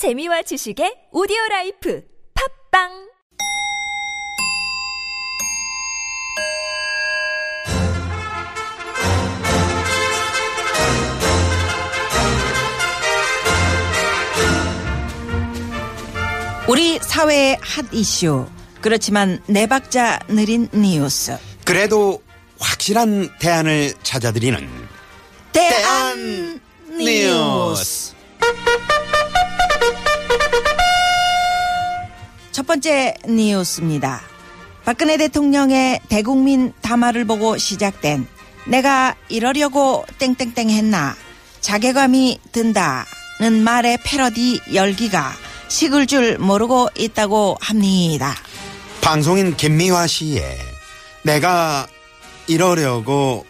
재미와 지식의 오디오 life 팟빵 우리 사회의 핫 이슈. 그렇지만 네 박자 느린 뉴스. 그래도 확실한 대안을 찾아드리는 대안 뉴스. 첫 번째 뉴스입니다. 박근혜 대통령의 대국민 담화를 보고 시작된 내가 이러려고 땡땡땡 했나 자괴감이 든다는 말의 패러디 열기가 식을 줄 모르고 있다고 합니다. 방송인 김미화 씨의 내가 이러려고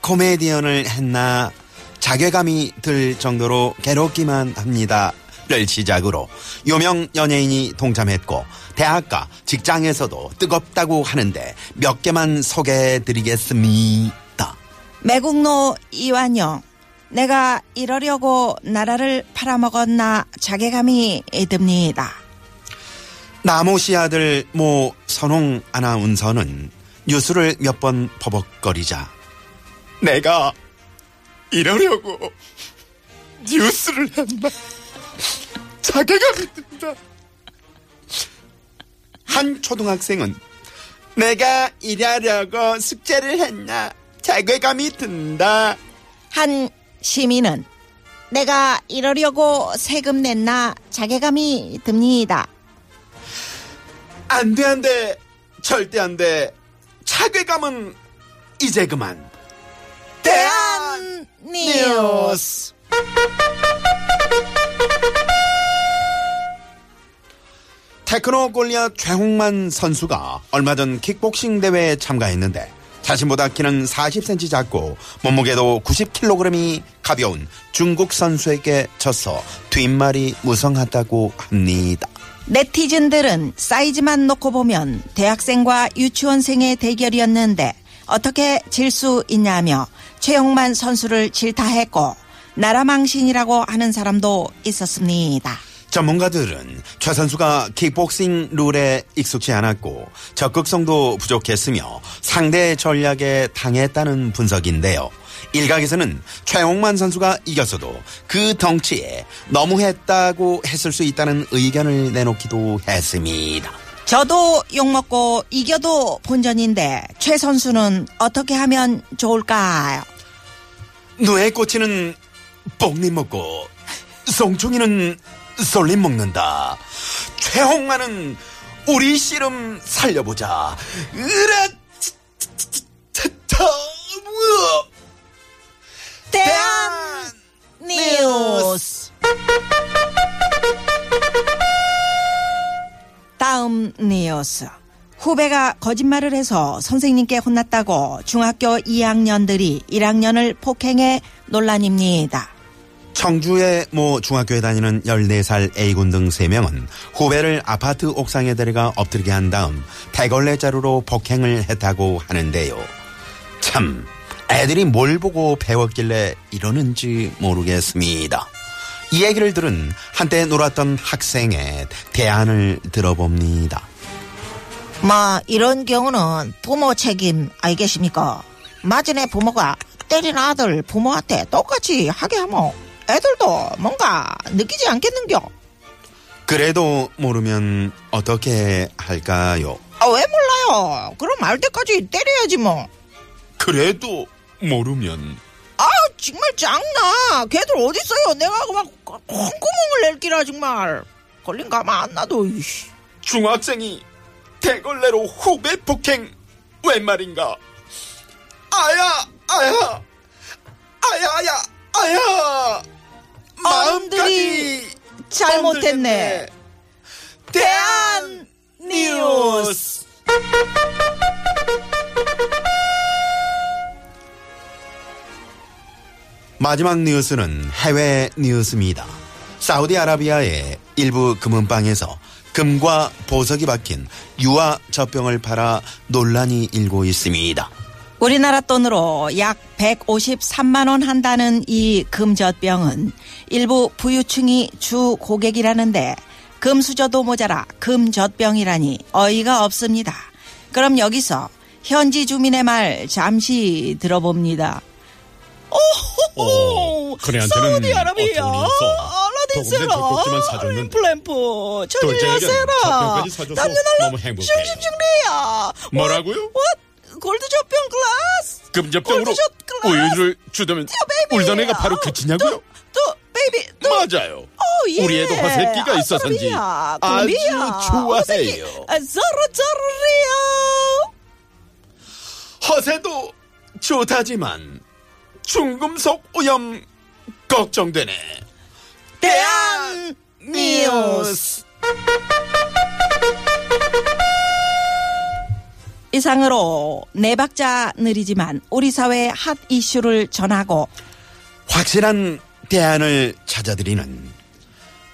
코미디언을 했나 자괴감이 들 정도로 괴롭기만 합니다. 를 시작으로 유명 연예인이 동참했고 대학가 직장에서도 뜨겁다고 하는데 몇 개만 소개해 드리겠습니다. 매국노 이완영 내가 이러려고 나라를 팔아먹었나 자괴감이 듭니다. 나모 씨 아들 모 선홍 아나운서는 뉴스를 몇 번 버벅거리자 내가 이러려고 뉴스를 했나 자괴감이 든다 한 초등학생은 내가 이러려고 숙제를 했나 자괴감이 든다 한 시민은 내가 이러려고 세금 냈나 자괴감이 듭니다. 안 돼, 안 돼. 절대 안 돼. 자괴감은 이제 그만. 대한 테크노 골리앗 최홍만 선수가 얼마 전 킥복싱 대회에 참가했는데 자신보다 키는 40cm 작고 몸무게도 90kg이 가벼운 중국 선수에게 져서 뒷말이 무성하다고 합니다. 네티즌들은 사이즈만 놓고 보면 대학생과 유치원생의 대결이었는데 어떻게 질 수 있냐며 최용만 선수를 질타했고 나라망신이라고 하는 사람도 있었습니다. 전문가들은 최 선수가 킥복싱 룰에 익숙치 않았고 적극성도 부족했으며 상대 전략에 당했다는 분석인데요. 일각에서는 최홍만 선수가 이겼어도 그 덩치에 너무했다고 했을 수 있다는 의견을 내놓기도 했습니다. 저도 욕먹고 이겨도 본전인데 최 선수는 어떻게 하면 좋을까요? 누에 꽂히는 뽕님 먹고 송충이는 쏠림 먹는다. 최홍만은 우리 씨름 살려보자. 으라 차차 대한 뉴스. 다음 뉴스. 후배가 거짓말을 해서 선생님께 혼났다고 중학교 2학년들이 1학년을 폭행해 논란입니다. 청주의 모 중학교에 다니는 14살 A군 등 3명은 후배를 아파트 옥상에 데려가 엎드리게 한 다음 대걸레 자루로 폭행을 했다고 하는데요. 참, 애들이 뭘 보고 배웠길래 이러는지 모르겠습니다. 이 얘기를 들은 한때 놀았던 학생의 대안을 들어봅니다. 뭐 이런 경우는 부모 책임 알겠습니까? 마진의 부모가 때린 아들 부모한테 똑같이 하게 하면 애들도 뭔가 느끼지 않겠는겨? 그래도 모르면 어떻게 할까요? 아 왜 몰라요? 그럼 알 때까지 때려야지 뭐. 그래도 모르면 아 정말 짱나. 걔들 어딨어요? 내가 막 콩구멍을 낼 기라 정말. 걸린 가만 안 놔둬. 이씨. 중학생이 대걸레로 후배 폭행 웬 말인가? 아야, 아야, 아야, 아야, 아야. 어른들이 잘못했네. 대한 뉴스. 마지막 뉴스는 해외 뉴스입니다. 사우디아라비아의 일부 금은방에서 금과 보석이 박힌 유아 젖병을 팔아 논란이 일고 있습니다. 우리나라 돈으로 약 153만 원 한다는 이 금젖병은 일부 부유층이 주 고객이라는데 금수저도 모자라 금젖병이라니 어이가 없습니다. 그럼 여기서 현지 주민의 말 잠시 들어봅니다. 오호호! 그네한테는 사우디아라비아 알라딘세라 도금된 젖꼭지만 사줬는 플램프 또 천일라 이제는 세라 젖병까지 사줘서 남녀날라 너무 행복해. 싱싱싱리야 뭐라고요? What? 골드 젖병 글라스 금접병으로 골드샷. 우유를 주다면. 울던 애가 바로 그치냐고요? 또, 또 베이비 또 맞아요. 오, 예. 우리 애도 화살기가 있어서인지 아, 아주. 좋아해요. 아, 저르저르리요 허세도 좋다지만 중금속 오염 걱정되네. 대한 뉴스 이상으로 네 박자 느리지만 우리 사회의 핫 이슈를 전하고 확실한 대안을 찾아드리는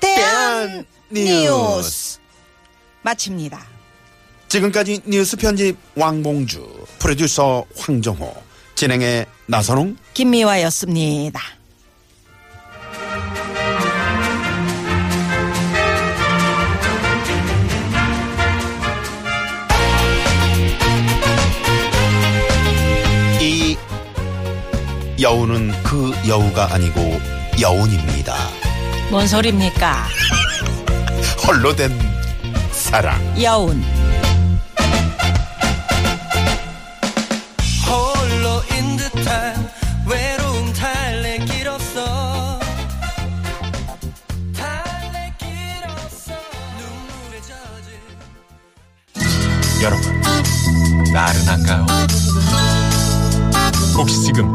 대한 뉴스. 뉴스 마칩니다. 지금까지 뉴스 편집 왕봉주, 프로듀서 황정호, 진행의 나선홍, 김미화였습니다. 여우는 그 여우가 아니고 여운입니다. 뭔 소리입니까? 헐로 된 사랑. 여운. 홀로인 듯한 외로움 달래길었어 달래길었어 눈물에 젖은 여러분, 나른한가요? 혹시 지금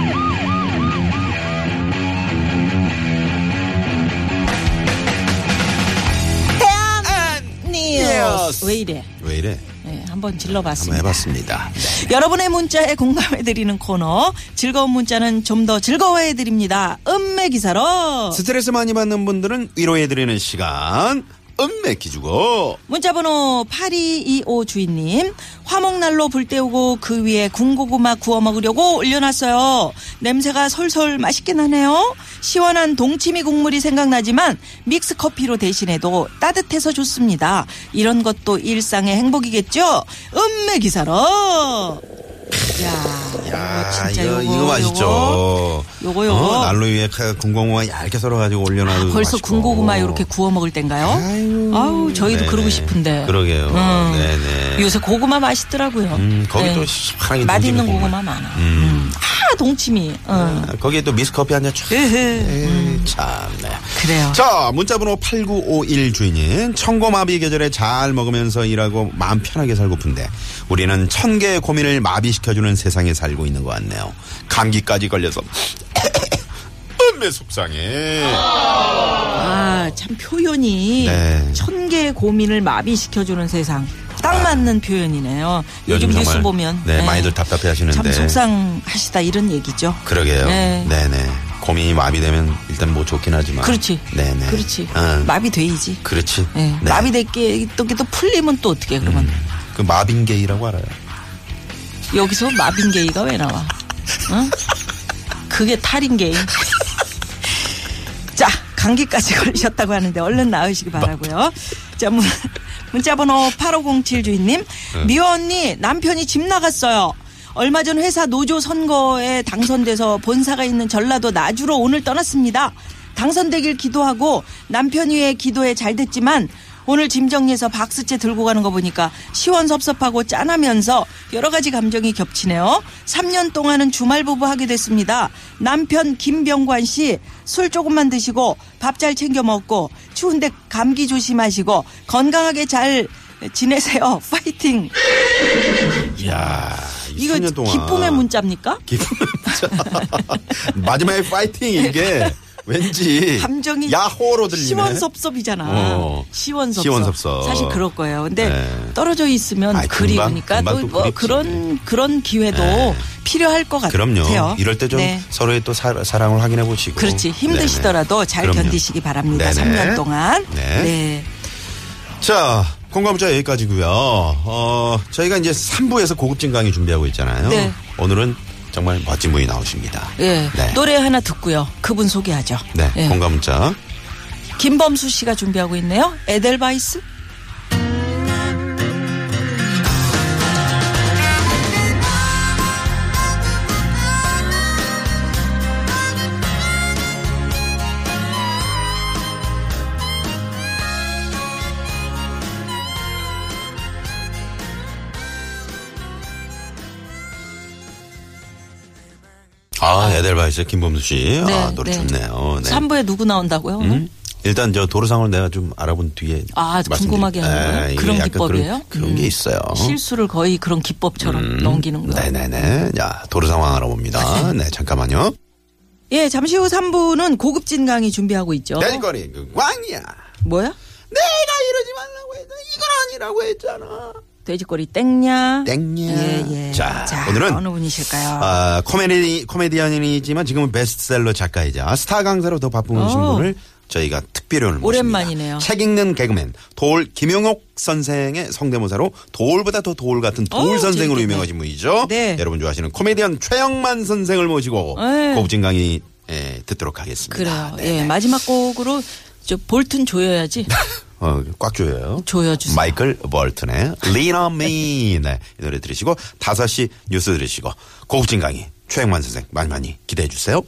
뉴스. 왜 이래? 왜 이래? 네, 한번 질러봤습니다. 한번 해봤습니다. 여러분의 문자에 공감해드리는 코너 즐거운 문자는 좀 더 즐거워해드립니다. 음매 기사로 스트레스 많이 받는 분들은 위로해드리는 시간. 음메 기주고. 문자번호 8225 주인님 화목난로 불 때우고 그 위에 군고구마 구워 먹으려고 올려놨어요. 냄새가 솔솔 맛있게 나네요. 시원한 동치미 국물이 생각나지만 믹스 커피로 대신해도 따뜻해서 좋습니다. 이런 것도 일상의 행복이겠죠? 음매 기사로. 야, 야, 진짜 이거, 이거 맛있죠. 요거, 요거. 어, 난로 위에 카- 군고구마 얇게 썰어가지고 올려놔도. 벌써 맛있고. 군고구마 이렇게 구워 먹을 땐가요? 아유, 아우, 저희도 네네. 그러고 싶은데. 그러게요. 음. 네네. 요새 고구마 맛있더라고요. 음, 거기 또 시원하게 맛있는 고구마 고구마. 많아. 음. 음. 아, 동치미. 어. 아, 거기에 또 미스커피 한잔 쫙. 으흐. 에이, 참네. 그래요. 자, 문자번호 8951 주인님. 청고마비 계절에 잘 먹으면서 일하고 마음 편하게 살고픈데 우리는 천 개의 고민을 마비시켜주는 세상에 살고 있는 것 같네요. 감기까지 걸려서. 음메 속상해. 아, 참 표현이 네. 천 개의 고민을 마비시켜주는 세상. 딱 맞는 표현이네요. 요즘, 뉴스 보면. 네, 많이들 답답해 하시는데. 참 속상하시다 이런 얘기죠. 그러게요. 네. 네. 네 고민이 마비되면 일단 뭐 좋긴 하지만. 그렇지. 네네. 그렇지. 응. 마비돼야지. 그렇지. 네. 네. 마비될게 또, 또 풀리면 또 어떻게 그러면. 그 마빈 게이라고 알아요. 여기서 마빈 게이가 왜 나와? 응? 그게 탈인 게이. 자, 감기까지 걸리셨다고 하는데 얼른 나으시기 바라고요. 자, 문, 문자번호 8507 주인님. 미호 언니, 남편이 집 나갔어요. 얼마 전 회사 노조 선거에 당선돼서 본사가 있는 전라도 나주로 오늘 떠났습니다. 당선되길 기도하고 남편 위에 기도에 잘 됐지만 오늘 짐 정리해서 박스째 들고 가는 거 보니까 시원섭섭하고 짠하면서 여러 가지 감정이 겹치네요. 3년 동안은 주말 부부 하게 됐습니다. 남편 김병관 씨 술 조금만 드시고 밥 잘 챙겨 먹고 추운데 감기 조심하시고 건강하게 잘 지내세요. 파이팅. 이야, 이거 20년 동안. 기쁨의 문자입니까? 기쁨 마지막에 파이팅 이게 왠지 감정이 야호로 들리네. 시원섭섭이잖아. 어. 시원섭섭. 시원섭섭. 사실 그럴 거예요. 근데 네. 떨어져 있으면 아이, 금방, 그리우니까 금방 또또뭐 그립지. 그런 그런 기회도 네. 필요할 것 같아요. 그럼요. 이럴 때좀 네. 서로의 또 사, 사랑을 확인해 보시고. 그렇지 힘드시더라도 네네. 잘 그럼요. 견디시기 바랍니다. 네네. 3년 동안. 네. 네. 자, 공감문자 여기까지고요. 어, 저희가 이제 3부에서 고급진 강의 준비하고 있잖아요. 네. 오늘은 정말 멋진 분이 나오십니다. 예. 네. 노래 하나 듣고요. 그분 소개하죠. 네, 예. 공감 문자. 김범수 씨가 준비하고 있네요. 에델바이스. 아, 에델바이스 김범수 씨. 아, 네, 노래 네. 좋네요. 네. 3부에 누구 나온다고요? 음? 일단 저 도로 상황을 내가 좀 알아본 뒤에 아, 궁금하게 하는 거예요? 이게 그런 기법이에요? 그런, 그런 게 음. 있어요. 실수를 거의 그런 기법처럼 음, 넘기는 거. 네네네. 자, 도로 상황 알아봅니다. 네, 잠깐만요. 예, 잠시 후 3부는 고급진 강의 준비하고 있죠. 내거리 그 강의야. 뭐야? 내가 이러지 말라고 했잖아. 이건 아니라고 했잖아. 돼지꼬리 땡냐? 땡냐. 예, 예. 자, 오늘은 어느 분이실까요? 아, 코미디, 코미디언이지만 지금은 베스트셀러 작가이자 스타 강사로 더 바쁜 오. 분을 저희가 특별히 오늘. 오랜만이네요. 책 읽는 개그맨 돌 김용옥 선생의 성대모사로 돌보다 더 돌 같은 돌 오, 선생으로 재밌겠네. 유명하신 분이죠. 네. 여러분 좋아하시는 코미디언 최형만 선생을 모시고 네. 고급진 강의 예, 듣도록 하겠습니다. 그래요. 네. 예, 마지막 곡으로 저 볼튼 조여야지. 어, 꽉 조여요. 조여주세요. 마이클 볼튼의 Lean on Me. 네, 이 노래 들으시고 5시 뉴스 들으시고 고급진 강의 최영만 선생 많이 많이 기대해 주세요.